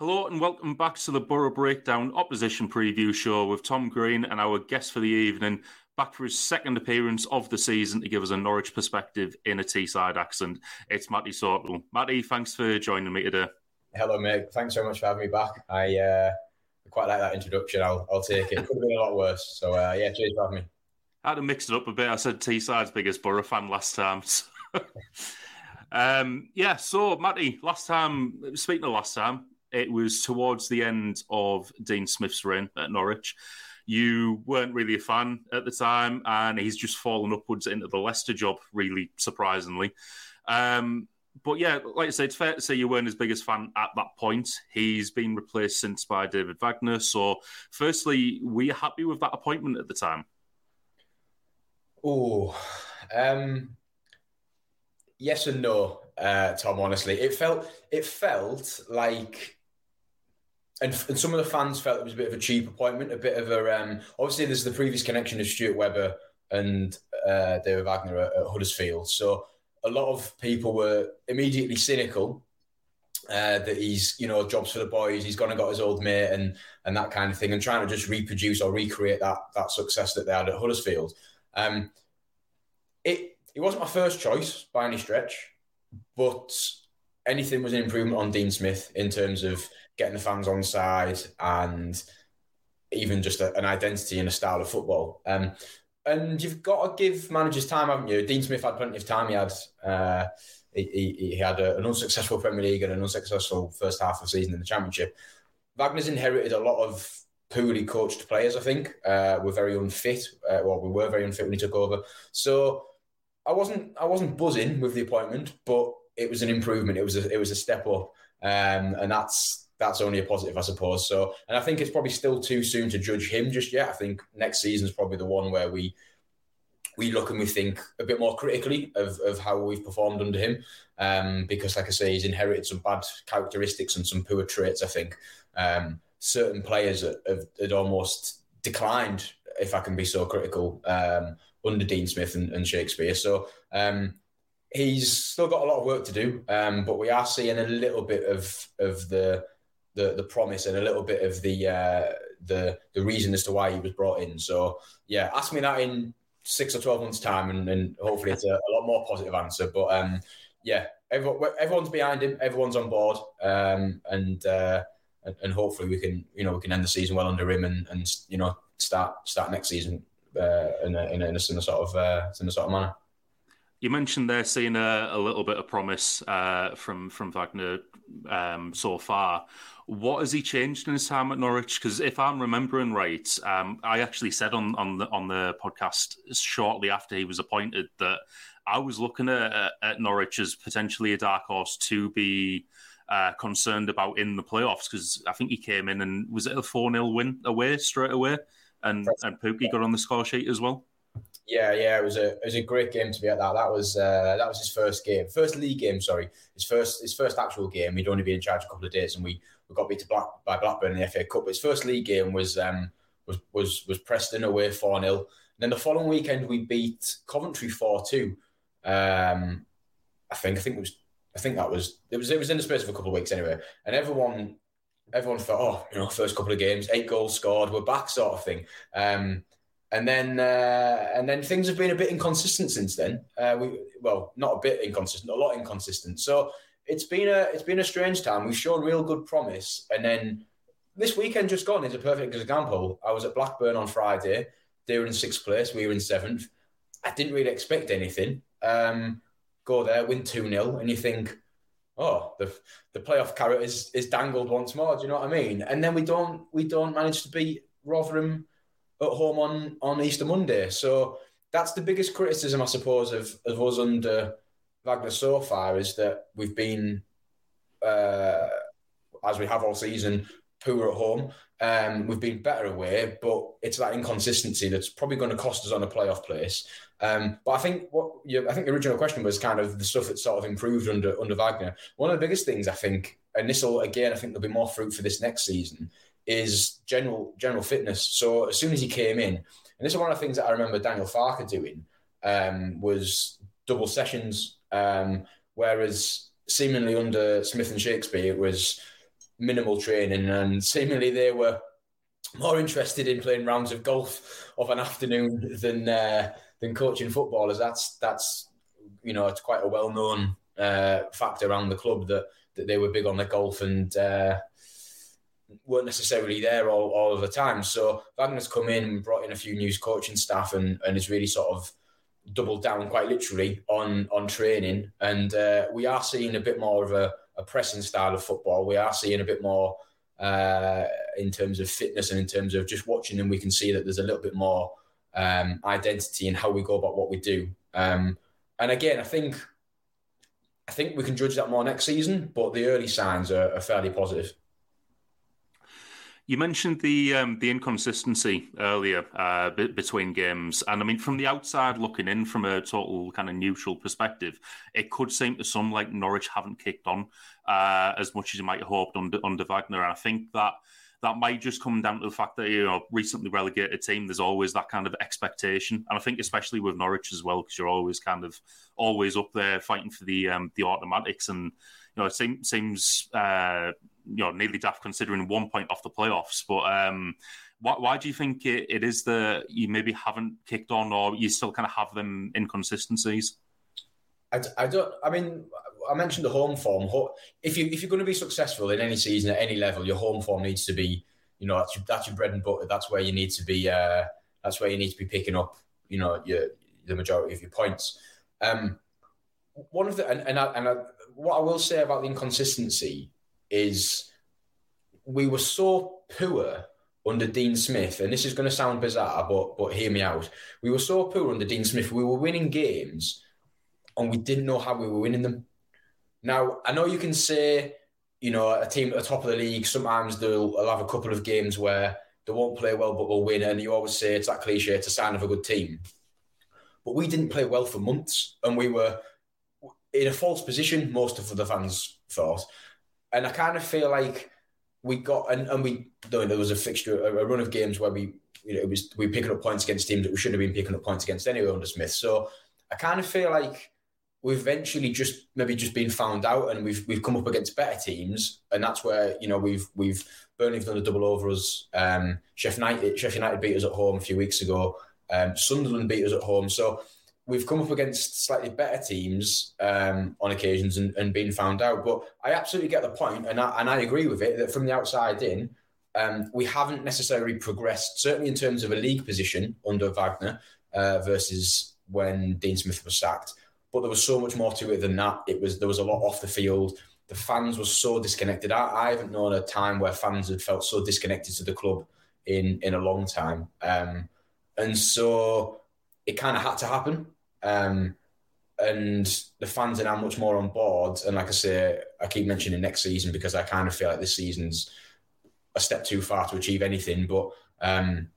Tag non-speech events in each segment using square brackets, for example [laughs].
Hello and welcome back to the Boro Breakdown Opposition Preview Show with Tom Green and our guest for the evening, back for his second appearance of the season to give us a Norwich perspective in a Teesside accent. It's Matty Soakell. Matty, thanks for joining me today. Hello, mate. Thanks so much for having me back. I uh, quite like that introduction. I'll, I'll take it. It Could have been a lot worse. So, uh, yeah, cheers for having me. I had to mix it up a bit. I said Teesside's biggest Boro fan last time. [laughs] So. um, yeah, so Matty, last time, speaking of last time, it was towards the end of Dean Smith's reign at Norwich. You weren't really a fan at the time, and he's just fallen upwards into the Leicester job, really surprisingly. Um, but yeah, like I say, it's fair to say you weren't his biggest fan at that point. He's been replaced since by David Wagner. So, firstly, were you happy with that appointment at the time? Oh, um, yes and no, uh, Tom. Honestly, it felt it felt like and, and some of the fans felt it was a bit of a cheap appointment, a bit of a. Um, obviously, there's the previous connection of Stuart Webber and uh, David Wagner at, at, Huddersfield. So a lot of people were immediately cynical uh, that he's, you know, jobs for the boys. He's gone and got his old mate and and that kind of thing, and trying to just reproduce or recreate that that success that they had at Huddersfield. Um, it it wasn't my first choice by any stretch, but anything was an improvement on Dean Smith in terms of getting the fans on side and even just a, an identity and a style of football. Um, and you've got to give managers time, haven't you? Dean Smith had plenty of time. He had uh, he, he, had a, an unsuccessful Premier League and an unsuccessful first half of the season in the Championship. Wagner's inherited a lot of poorly coached players. I think uh, were very unfit. Uh, well, we were very unfit when he took over. So I wasn't I wasn't buzzing with the appointment, but it was an improvement. It was a, it was a step up, um, and that's that's only a positive, I suppose. So, and I think it's probably still too soon to judge him just yet. I think next season is probably the one where we we look and we think a bit more critically of, of how we've performed under him. Um, because, like I say, he's inherited some bad characteristics and some poor traits. I think um, certain players have, had almost declined, if I can be so critical, um, under Dean Smith and, and Shakespeare. So um, he's still got a lot of work to do, um, but we are seeing a little bit of of the the the promise and a little bit of the uh, the the reason as to why he was brought in. So yeah, ask me that in six or twelve months' time, and, and hopefully it's a, a, lot more positive answer. But um, yeah, everyone, everyone's behind him, everyone's on board, um, and, uh, and hopefully we can you know we can end the season well under him, and and you know start start next season uh, in, a, in, a, in a similar sort of uh, similar sort of manner. You mentioned there seeing a, a little bit of promise uh, from from Wagner um, so far. What has he changed in his time at Norwich? Because if I'm remembering right, um, I actually said on on the on the podcast shortly after he was appointed that I was looking at, at Norwich as potentially a dark horse to be uh, concerned about in the playoffs because I think he came in and was it a four 0 win away straight away, and and Pukki got on the score sheet as well. Yeah, yeah, it was a it was a great game to be at that. That was uh, that was his first game, first league game. Sorry, his first his first actual game. He'd only been in charge a couple of days, and we, we got beat to Black, by Blackburn in the FA Cup. But his first league game was um, was was was Preston away four 0 Then the following weekend we beat Coventry four two. Um, I think I think it was I think that was it was it was in the space of a couple of weeks anyway, and everyone everyone thought oh you know first couple of games eight goals scored we're back sort of thing. Um, and then uh, and then things have been a bit inconsistent since then. Uh, we well, not a bit inconsistent, a lot inconsistent. So it's been a it's been a strange time. We've shown real good promise, and then this weekend just gone is a perfect example. I was at Blackburn on Friday. They were in sixth place. We were in seventh. I didn't really expect anything. Um, go there, win two 0 and you think, oh, the the playoff carrot is is dangled once more. Do you know what I mean? And then we don't we don't manage to beat Rotherham at home on on Easter Monday. So that's the biggest criticism, I suppose, of of us under Wagner so far is that we've been, uh, as we have all season, poor at home. Um, we've been better away, but it's that inconsistency that's probably going to cost us on a playoff place. Um, but I think what you, I think the original question was kind of the stuff that sort of improved under under Wagner. One of the biggest things I think, and this will again, I think there'll be more fruit for this next season, is general general fitness. So as soon as he came in, and this is one of the things that I remember Daniel Farke doing, um, was double sessions. Um, whereas seemingly under Smith and Shakespeare, it was minimal training, and seemingly they were more interested in playing rounds of golf of an afternoon than uh, than coaching footballers. That's that's you know it's quite a well known uh, fact around the club that that they were big on the golf and uh, weren't necessarily there all, all of the time. So Wagner's come in and brought in a few new coaching staff and and is really sort of doubled down quite literally on on training. And uh, we are seeing a bit more of a a pressing style of football. We are seeing a bit more uh, in terms of fitness and in terms of just watching them. We can see that there's a little bit more um, identity in how we go about what we do. Um, and again, I think I think we can judge that more next season, but the early signs are, are fairly positive. You mentioned the um, the inconsistency earlier uh, b- between games, and I mean, from the outside looking in, from a total kind of neutral perspective, it could seem to some like Norwich haven't kicked on uh, as much as you might have hoped under under Wagner. And I think that that might just come down to the fact that you know recently relegated team. There's always that kind of expectation, and I think especially with Norwich as well, because you're always kind of always up there fighting for the um, the automatics, and you know it seems seems. Uh, you know nearly daft considering one point off the playoffs. But um, why, why do you think it, it is that you maybe haven't kicked on, or you still kind of have them inconsistencies? I, I don't. I mean, I mentioned the home form. If you if you're going to be successful in any season at any level, your home form needs to be, you know, that's your, that's your bread and butter. That's where you need to be. Uh, that's where you need to be picking up, you know, your the majority of your points. Um, one of the and and, I, and I, what I will say about the inconsistency is we were so poor under Dean Smith, and this is going to sound bizarre, but but hear me out. We were so poor under Dean Smith. We were winning games, and we didn't know how we were winning them. Now I know you can say, you know, a team at the top of the league sometimes they'll, they'll have a couple of games where they won't play well, but they'll win, and you always say it's that cliche, it's a sign of a good team. But we didn't play well for months, and we were in a false position. Most of the fans thought and I kind of feel like we got and, and we there was a fixture a, run of games where we you know it was we picking up points against teams that we shouldn't have been picking up points against anyway under Smith. So I kind of feel like we've eventually just maybe just been found out and we've we've come up against better teams and that's where you know we've we've Burnley've done a double over us. Um, Sheffield United Sheffield United beat us at home a few weeks ago. Um, Sunderland beat us at home. So we've come up against slightly better teams um, on occasions and, and been found out. But I absolutely get the point, and I, and I agree with it that from the outside in, um, we haven't necessarily progressed, certainly in terms of a league position under Wagner uh, versus when Dean Smith was sacked. But there was so much more to it than that. It was there was a lot off the field. The fans were so disconnected. I, I haven't known a time where fans had felt so disconnected to the club in in a long time. Um, and so it kind of had to happen. Um, and the fans are now much more on board. And like I say, I keep mentioning next season because I kind of feel like this season's a step too far to achieve anything. But um,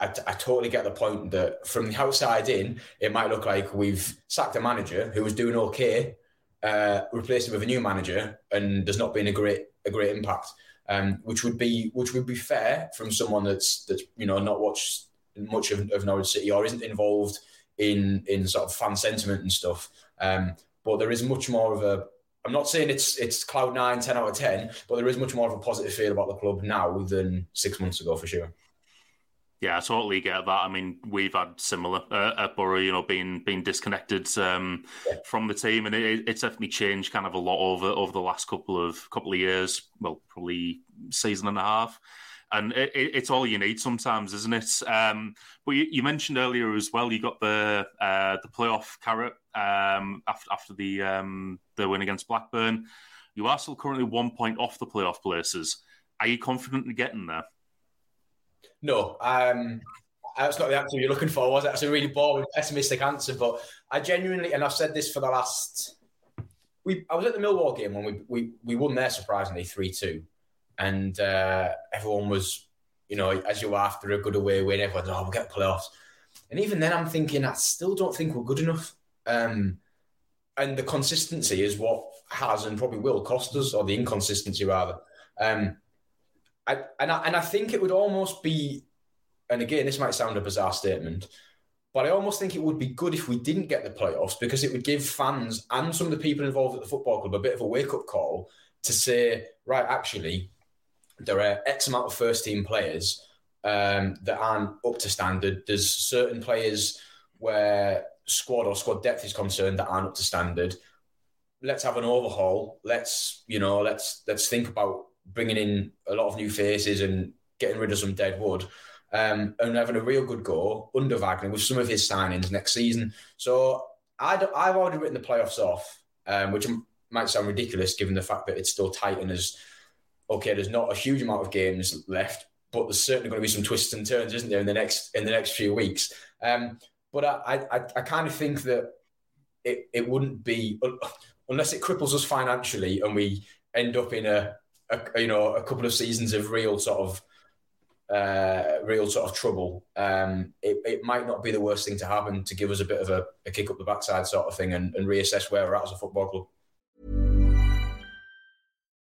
I, I, totally get the point that from the outside in, it might look like we've sacked a manager who was doing okay, uh, replaced him with a new manager, and there's not been a great a great impact. Um, which would be which would be fair from someone that's that's you know not watched much of, of Norwich City or isn't involved in in sort of fan sentiment and stuff. Um, but there is much more of a. I'm not saying it's it's cloud nine, 10 out of ten, but there is much more of a positive feel about the club now than six months ago for sure. Yeah, I totally get that. I mean, we've had similar uh, at Boro, you know, being being disconnected um, yeah. from the team, and it, it's definitely changed kind of a lot over over the last couple of couple of years. Well, probably season and a half, and it, it's all you need sometimes, isn't it? Um, but you, you, mentioned earlier as well, you got the uh, the playoff carrot um, after after the um, the win against Blackburn. You are still currently one point off the playoff places. Are you confident in getting there? No, um, that's not the answer you're looking for, was it? That's a really boring, pessimistic answer. But I genuinely, and I've said this for the last. We, I was at the Millwall game when we we, we won there surprisingly three two, and uh, everyone was, you know, as you were after a good away win, everyone, oh, we'll get playoffs. And even then, I'm thinking, I still don't think we're good enough. Um, and the consistency is what has and probably will cost us, or the inconsistency rather. Um, I, and I, and I think it would almost be, and again, this might sound a bizarre statement, but I almost think it would be good if we didn't get the playoffs because it would give fans and some of the people involved at the football club a bit of a wake up call to say, right, actually, there are X amount of first team players um, that aren't up to standard. There's certain players where squad or squad depth is concerned that aren't up to standard. Let's have an overhaul. Let's you know let's let's think about bringing in a lot of new faces and getting rid of some dead wood. Um, and having a real good go under Wagner with some of his signings next season. So i have already written the playoffs off, um, which might sound ridiculous given the fact that it's still tight and there's okay, there's not a huge amount of games left, but there's certainly going to be some twists and turns, isn't there, in the next in the next few weeks. Um, but I, I, I kind of think that it, it wouldn't be unless it cripples us financially and we end up in a a, you know a couple of seasons of real sort of uh, real sort of trouble, um, it, it might not be the worst thing to happen to give us a bit of a, a kick up the backside sort of thing and, and reassess where we're at as a football club.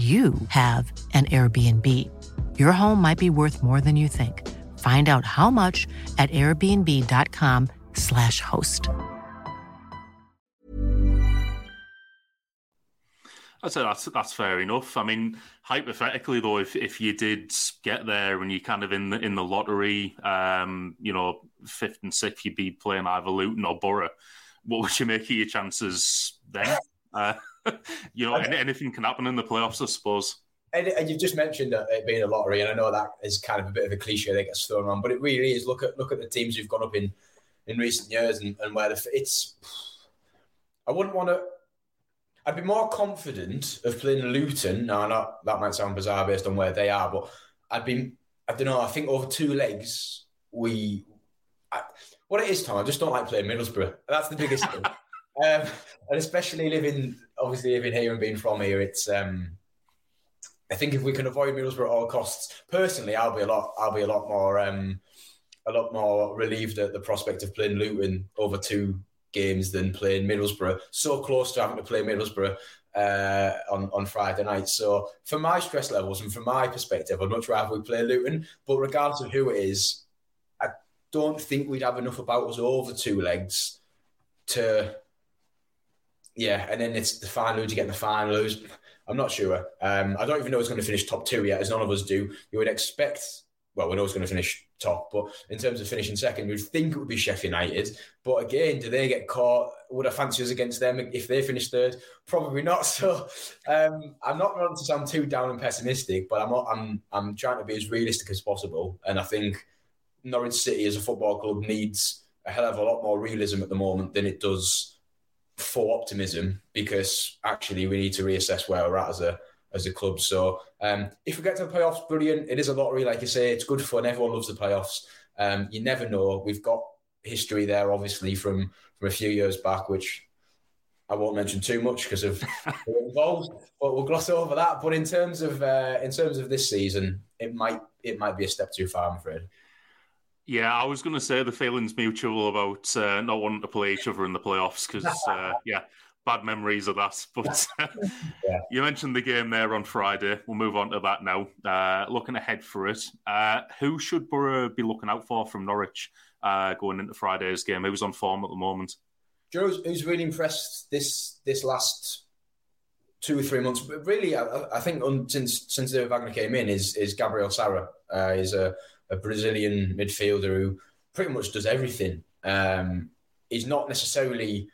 you have an Airbnb. Your home might be worth more than you think. Find out how much at airbnb.com/slash host. I'd say that's that's fair enough. I mean, hypothetically though, if if you did get there and you kind of in the in the lottery, um, you know, fifth and sixth, you'd be playing either Luton or Boro. What would you make of your chances then? Uh, [laughs] you know, okay. anything can happen in the playoffs, I suppose. And, and, you've just mentioned that it being a lottery, and I know that is kind of a bit of a cliche that gets thrown around, but it really is. Look at look at the teams who've gone up in in recent years, and, and where the it's. I wouldn't want to. I'd be more confident of playing Luton. Now, not that might sound bizarre based on where they are, but I'd be. I don't know. I think over two legs, we I, what it is, Tom. I just don't like playing Middlesbrough. That's the biggest thing. [laughs] Um, and especially living, obviously living here and being from here, it's. Um, I think if we can avoid Middlesbrough at all costs, personally, I'll be a lot. I'll be a lot more. Um, a lot more relieved at the prospect of playing Luton over two games than playing Middlesbrough. So close to having to play Middlesbrough uh, on on Friday night. So for my stress levels and from my perspective, I'd much rather we play Luton. But regardless of who it is, I don't think we'd have enough about us over two legs to. Yeah, and then it's the final. Who you get the final? Who's, I'm not sure. Um, I don't even know who's going to finish top two yet, as none of us do. You would expect well, we know it's going to finish top, but in terms of finishing second, we'd think it would be Sheffield United. But again, do they get caught? Would I fancy us against them if they finish third? Probably not. [laughs] So um, I'm not going to sound too down and pessimistic, but I'm I'm I'm trying to be as realistic as possible. And I think Norwich City as a football club needs a hell of a lot more realism at the moment than it does for optimism, because actually we need to reassess where we're at as a as a club. So um, if we get to the playoffs, brilliant. It is a lottery, like you say. It's good fun. Everyone loves the playoffs. Um, you never know. We've got history there, obviously, from from a few years back, which I won't mention too much because of [laughs] involved. But we'll gloss over that. But in terms of uh, in terms of this season, it might it might be a step too far, I'm afraid. Yeah, I was going to say the feelings mutual about uh, not wanting to play each other in the playoffs because, [laughs] uh, yeah, bad memories of that. [laughs] But yeah. you mentioned the game there on Friday. We'll move on to that now. Uh, looking ahead for it, uh, who should Boro be looking out for from Norwich uh, going into Friday's game? Who's on form at the moment? Joe, who's really impressed this this last two or three months? But really, I, I think since since Wagner came in, is is Gabriel Sara. Uh, he's a, a Brazilian midfielder who pretty much does everything. Um, he's not necessarily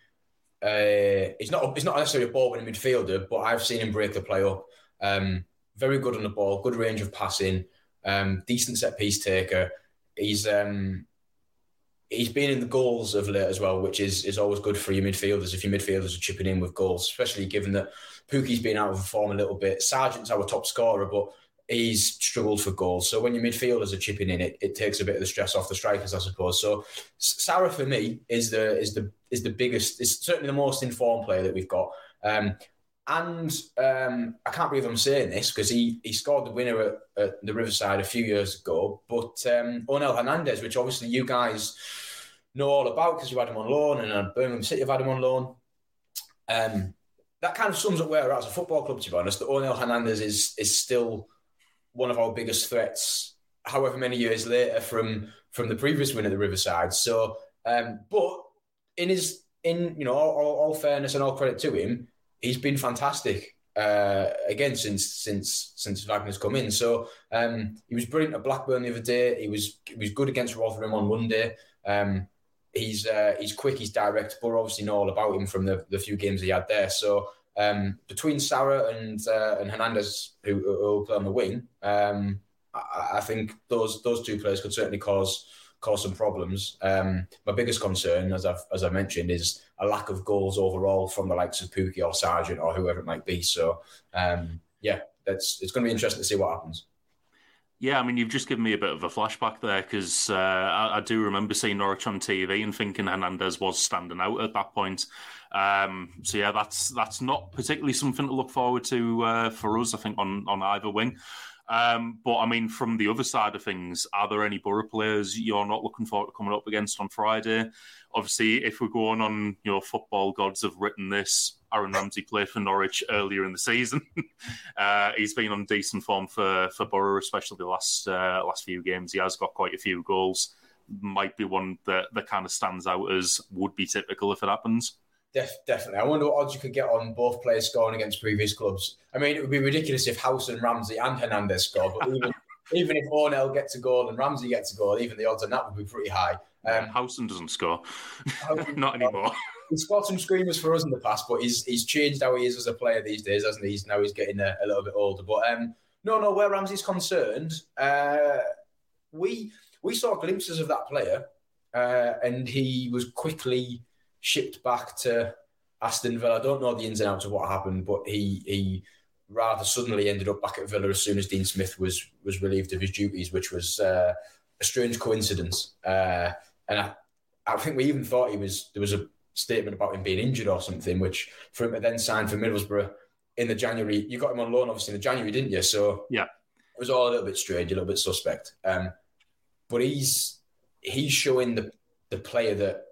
uh, he's not he's not necessarily a ball winning midfielder, but I've seen him break the play up. Um, very good on the ball, good range of passing, um, decent set piece taker. He's um, he's been in the goals of late as well, which is is always good for your midfielders if your midfielders are chipping in with goals, especially given that Pukki's been out of form a little bit. Sargent's our top scorer, but he's struggled for goals. So when your midfielders are chipping in, it, it takes a bit of the stress off the strikers, I suppose. So Sara for me is the is the is the biggest, is certainly the most informed player that we've got. Um, and um, I can't believe I'm saying this because he, he scored the winner at, at, the Riverside a few years ago. But um, Onel Hernandez, which obviously you guys know all about because you had him on loan, and Birmingham City have had him on loan. Um, that kind of sums up where we're at as a football club, to be honest. That Onel Hernandez is is still one of our biggest threats, however many years later from from the previous win at the Riverside. So, um, but in his in you know all, all, all, fairness and all credit to him, he's been fantastic uh, again since since since Wagner's come in. So um, he was brilliant at Blackburn the other day. He was he was good against Rotherham on Monday. Um, he's uh, he's quick, he's direct, but obviously know all about him from the, the few games he had there. So um, between Sara and uh, and Hernandez, who, who play on the wing, um, I, I, think those those two players could certainly cause cause some problems. Um, my biggest concern, as I've as I mentioned, is a lack of goals overall from the likes of Pukki or Sargent or whoever it might be. So um, yeah, that's it's going to be interesting to see what happens. Yeah, I mean, you've just given me a bit of a flashback there because uh, I, I, do remember seeing Norwich on TV and thinking Hernandez was standing out at that point. Um, so yeah, that's that's not particularly something to look forward to uh, for us. I think on on either wing. Um, but I mean, from the other side of things, are there any Boro players you're not looking forward to coming up against on Friday? Obviously, if we're going on, you know, football gods have written this. Aaron Ramsey played for Norwich earlier in the season. [laughs] uh, he's been on decent form for for Boro, especially the last uh, last few games. He has got quite a few goals. Might be one that that kind of stands out as would be typical if it happens. Def- definitely. I wonder what odds you could get on both players scoring against previous clubs. I mean, it would be ridiculous if Howson and Ramsey and Hernandez score, but even, [laughs] even if Onel gets a goal and Ramsey gets a goal, even the odds on that would be pretty high. Um, Howson doesn't score. [laughs] Not anymore. He's scored some screamers for us in the past, but he's he's changed how he is as a player these days, hasn't he? He's, now he's getting a, a little bit older. But um, no, no, where Ramsey's concerned, uh, we we saw glimpses of that player, uh, and he was quickly shipped back to Aston Villa. I don't know the ins and outs of what happened, but he he rather suddenly ended up back at Villa as soon as Dean Smith was was relieved of his duties, which was uh, a strange coincidence. Uh, and I, I think we even thought he was there was a statement about him being injured or something, which for him to then sign for Middlesbrough in the January, you got him on loan obviously in the January, didn't you? So yeah, it was all a little bit strange, a little bit suspect. Um, but he's he's showing the the player that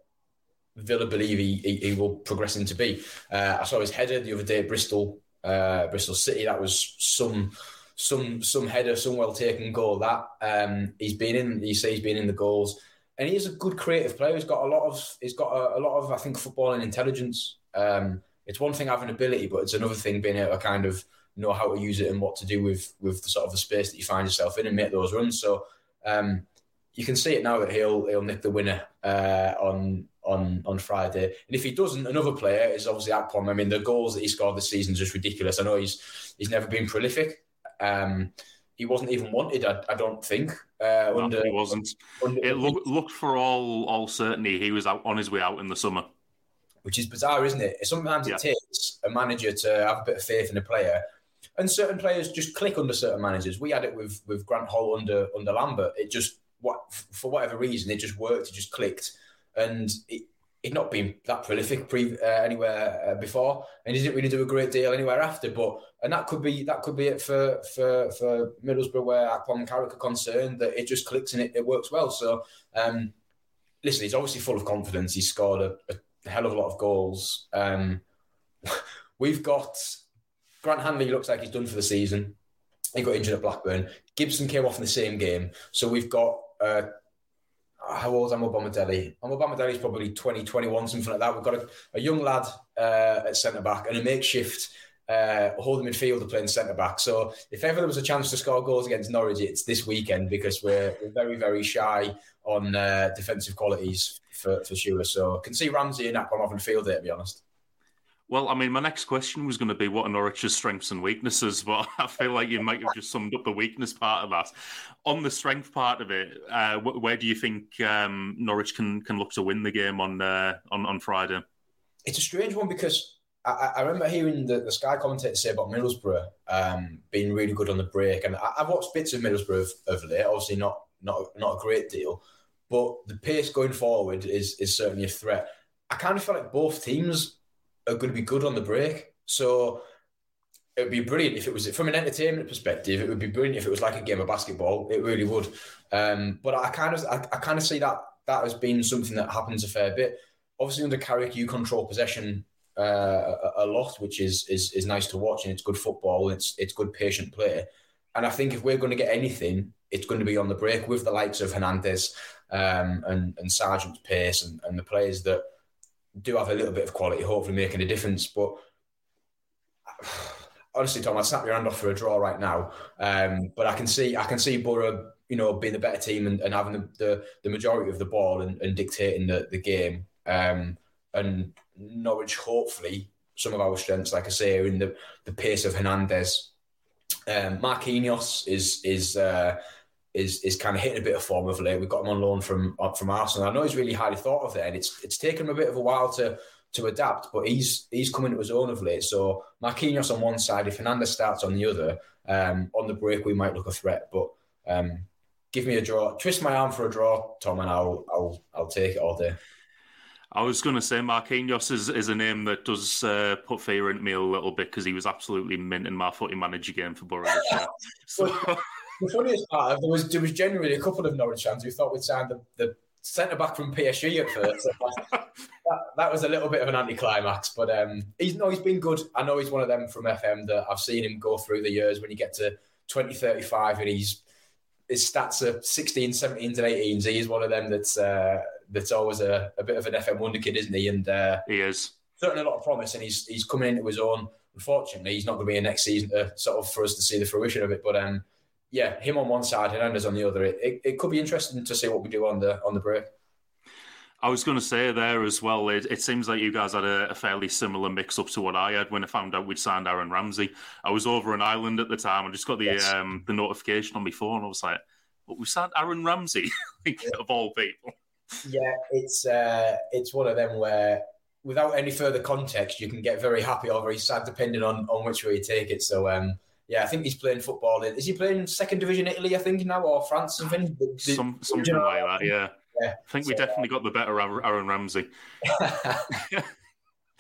Villa believe he, he, he will progress into be. Uh, I saw his header the other day at Bristol uh, Bristol City. That was some some some header, some well taken goal. That um, he's been in. He says he's been in the goals, and he is a good creative player. He's got a lot of. He's got a, a lot of I think footballing intelligence. Um, it's one thing having ability, but it's another thing being able to kind of know how to use it and what to do with with the sort of the space that you find yourself in and make those runs. So um, you can see it now that he'll he'll nick the winner uh, on on on Friday. And if he doesn't, another player is obviously Akpom. I mean, the goals that he scored this season is just ridiculous. I know he's he's never been prolific. Um, he wasn't even wanted. I, I don't think. Uh, no, under, he wasn't. Under, it looked, looked for all all certainty he was out on his way out in the summer. Which is bizarre, isn't it? Sometimes yeah. it takes a manager to have a bit of faith in a player, and certain players just click under certain managers. We had it with with Grant Holt under under Lambert. It just what for whatever reason it just worked. It just clicked, and it, he'd not been that prolific pre, uh, anywhere uh, before, and he didn't really do a great deal anywhere after. But and that could be that could be it for for for Middlesbrough, where Akpom Carrick are concerned that it just clicks and it, it works well. So um, listen, he's obviously full of confidence. He's scored a, a hell of a lot of goals. Um, [laughs] we've got Grant Hanley looks like he's done for the season. He got injured at Blackburn. Gibson came off in the same game, so we've got. Uh, how old is Omobamidele? Omobamidele is probably 20, 21, something like that. We've got a, a young lad uh, at centre back and a makeshift uh, holding midfielder playing centre back. So if ever there was a chance to score goals against Norwich, it's this weekend because we're, we're very, very shy on uh, defensive qualities for, for Shula. So I can see Ramsey and Akpom having field there, to be honest. Well, I mean, my next question was going to be what are Norwich's strengths and weaknesses, but [laughs] I feel like you might have just summed up the weakness part of that. On the strength part of it, uh, where do you think um, Norwich can can look to win the game on uh, on on Friday? It's a strange one because I, I remember hearing the, the Sky commentator say about Middlesbrough um, being really good on the break, and I, have watched bits of Middlesbrough of, of late. Obviously, not not not a great deal, but the pace going forward is is certainly a threat. I kind of feel like both teams are going to be good on the break. So it would be brilliant if it was from an entertainment perspective. It would be brilliant if it was like a game of basketball. It really would. Um, but I kind of I, I, kind of see that that has been something that happens a fair bit. Obviously, under Carrick, you control possession uh, a, lot, which is, is is nice to watch, and it's good football. It's it's good patient play. And I think if we're going to get anything, it's going to be on the break with the likes of Hernandez um, and and Sargent's pace and, and the players that do have a little bit of quality, hopefully making a difference. But [sighs] honestly, Tom, I'd snap your hand off for a draw right now. Um, but I can see I can see Boro, you know, being the better team and, and having the, the, the, majority of the ball and, and dictating the, the game. Um, and Norwich, hopefully, some of our strengths, like I say, are in the, the pace of Hernandez. Um, Marquinhos is is uh, is is kind of hitting a bit of form of late. We've got him on loan from from Arsenal. I know he's really highly thought of there, and it's it's taken him a bit of a while to to adapt, but he's he's coming to his own of late. So Marquinhos on one side, if Hernandez starts on the other, um, on the break we might look a threat. But um, give me a draw, twist my arm for a draw, Tom, and I'll I'll I'll take it all day. I was going to say Marquinhos is, is a name that does uh, put fear into me a little bit because he was absolutely mint in my footy manager game for Boro. [laughs] so, the funniest part of there was there was genuinely a couple of Norwich fans who thought we'd signed the, the centre back from PSG at first. that, that, was a little bit of an anticlimax, but um, he's no, he's been good. I know he's one of them from FM that I've seen him go through the years when you get to 2035 and he's his stats are 16, 17s and 18s. He is one of them that's uh, that's always a, a, bit of an FM wonder kid, isn't he? And uh, he is certainly a lot of promise, and he's he's coming into his own. Unfortunately, he's not going to be in next season to sort of for us to see the fruition of it. But um, yeah, him on one side, Hernandez on the other. It, it, it, could be interesting to see what we do on the on the break. I was going to say there as well. It, it seems like you guys had a, a, fairly similar mix up to what I had when I found out we'd signed Aaron Ramsey. I was over in Ireland at the time. I just got the yes. um, the notification on my phone. I was like, "But we signed Aaron Ramsey [laughs] like, yeah. of all people." Yeah, it's uh, it's one of them where without any further context, you can get very happy or very sad depending on on which way you take it. So um, yeah, I think he's playing football. In, is he playing second division Italy? I think now or France something. Some, something like that. Yeah. yeah. I think so, we definitely got the better Aaron Ramsey. [laughs]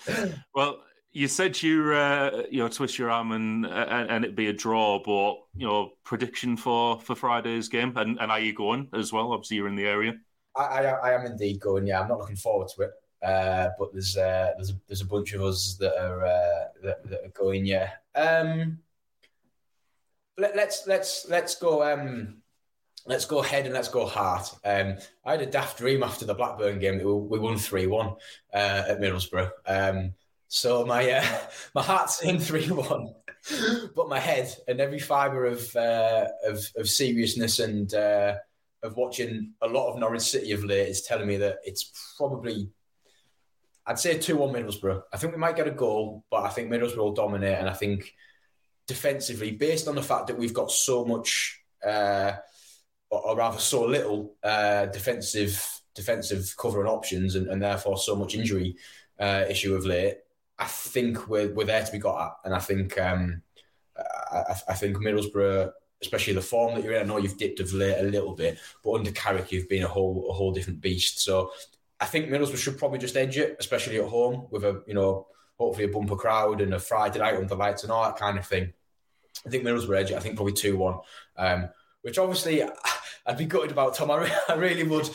[laughs] well, you said you uh, you know twist your arm and, and and it be a draw, but you know prediction for for Friday's game and, and are you going as well? Obviously, you're in the area. I, I, I am indeed going. Yeah, I'm not looking forward to it. Uh, but there's uh, there's a, there's a bunch of us that are uh, that, that, are going. Yeah. Um, let, us let's, let's let's go. Um, let's go head and let's go heart. Um, I had a daft dream after the Blackburn game that we, won three one uh, at Middlesbrough. Um, so my uh, [laughs] my heart's in three one, but my head and every fibre of, uh, of of seriousness and uh, of watching a lot of Norwich City of late is telling me that it's probably I'd say two one Middlesbrough. I think we might get a goal, but I think Middlesbrough will dominate, and I think defensively, based on the fact that we've got so much, uh, or, or, rather so little uh, defensive defensive cover and options, and, and therefore so much injury uh, issue of late. I think we're we're there to be got at, and I think um, I, I, think Middlesbrough, especially the form that you're in. I know you've dipped of late a little bit, but under Carrick you've been a whole a whole different beast. So I think Middlesbrough should probably just edge it, especially at home with a you know hopefully a bumper crowd and a Friday night under lights and all that kind of thing. I think Middlesbrough edge. I think probably two one, um, which obviously [laughs] I'd be gutted about Tom. I, re- [laughs] I really would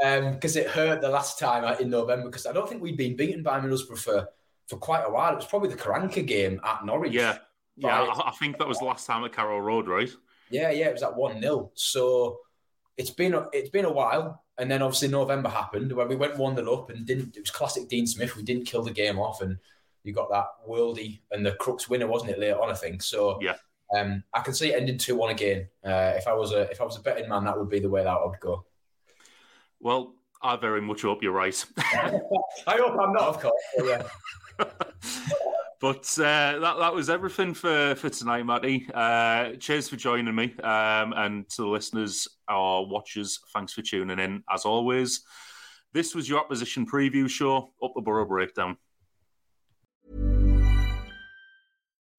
because um, it hurt the last time in November because I don't think we'd been beaten by Middlesbrough for for quite a while. It was probably the Karanka game at Norwich. Yeah, yeah. I, I think that was the last time at Carrow Road, right? Yeah, yeah. It was at one 0 So it's been a, it's been a while. And then obviously November happened where we went one 0 up and didn't. It was classic Dean Smith. We didn't kill the game off, and you got that worldy and the Crooks winner, wasn't it? Later on, I think. So yeah. Um, I can see it ending two one again. Uh, if I was a if I was a betting man, that would be the way that would go. Well, I very much hope you're right. [laughs] I hope I'm not, of course. yeah. [laughs] but uh, that that was everything for for tonight, Matty. Uh, cheers for joining me, um, and to the listeners or watchers, thanks for tuning in. As always, this was your opposition preview show, Up the Boro Breakdown.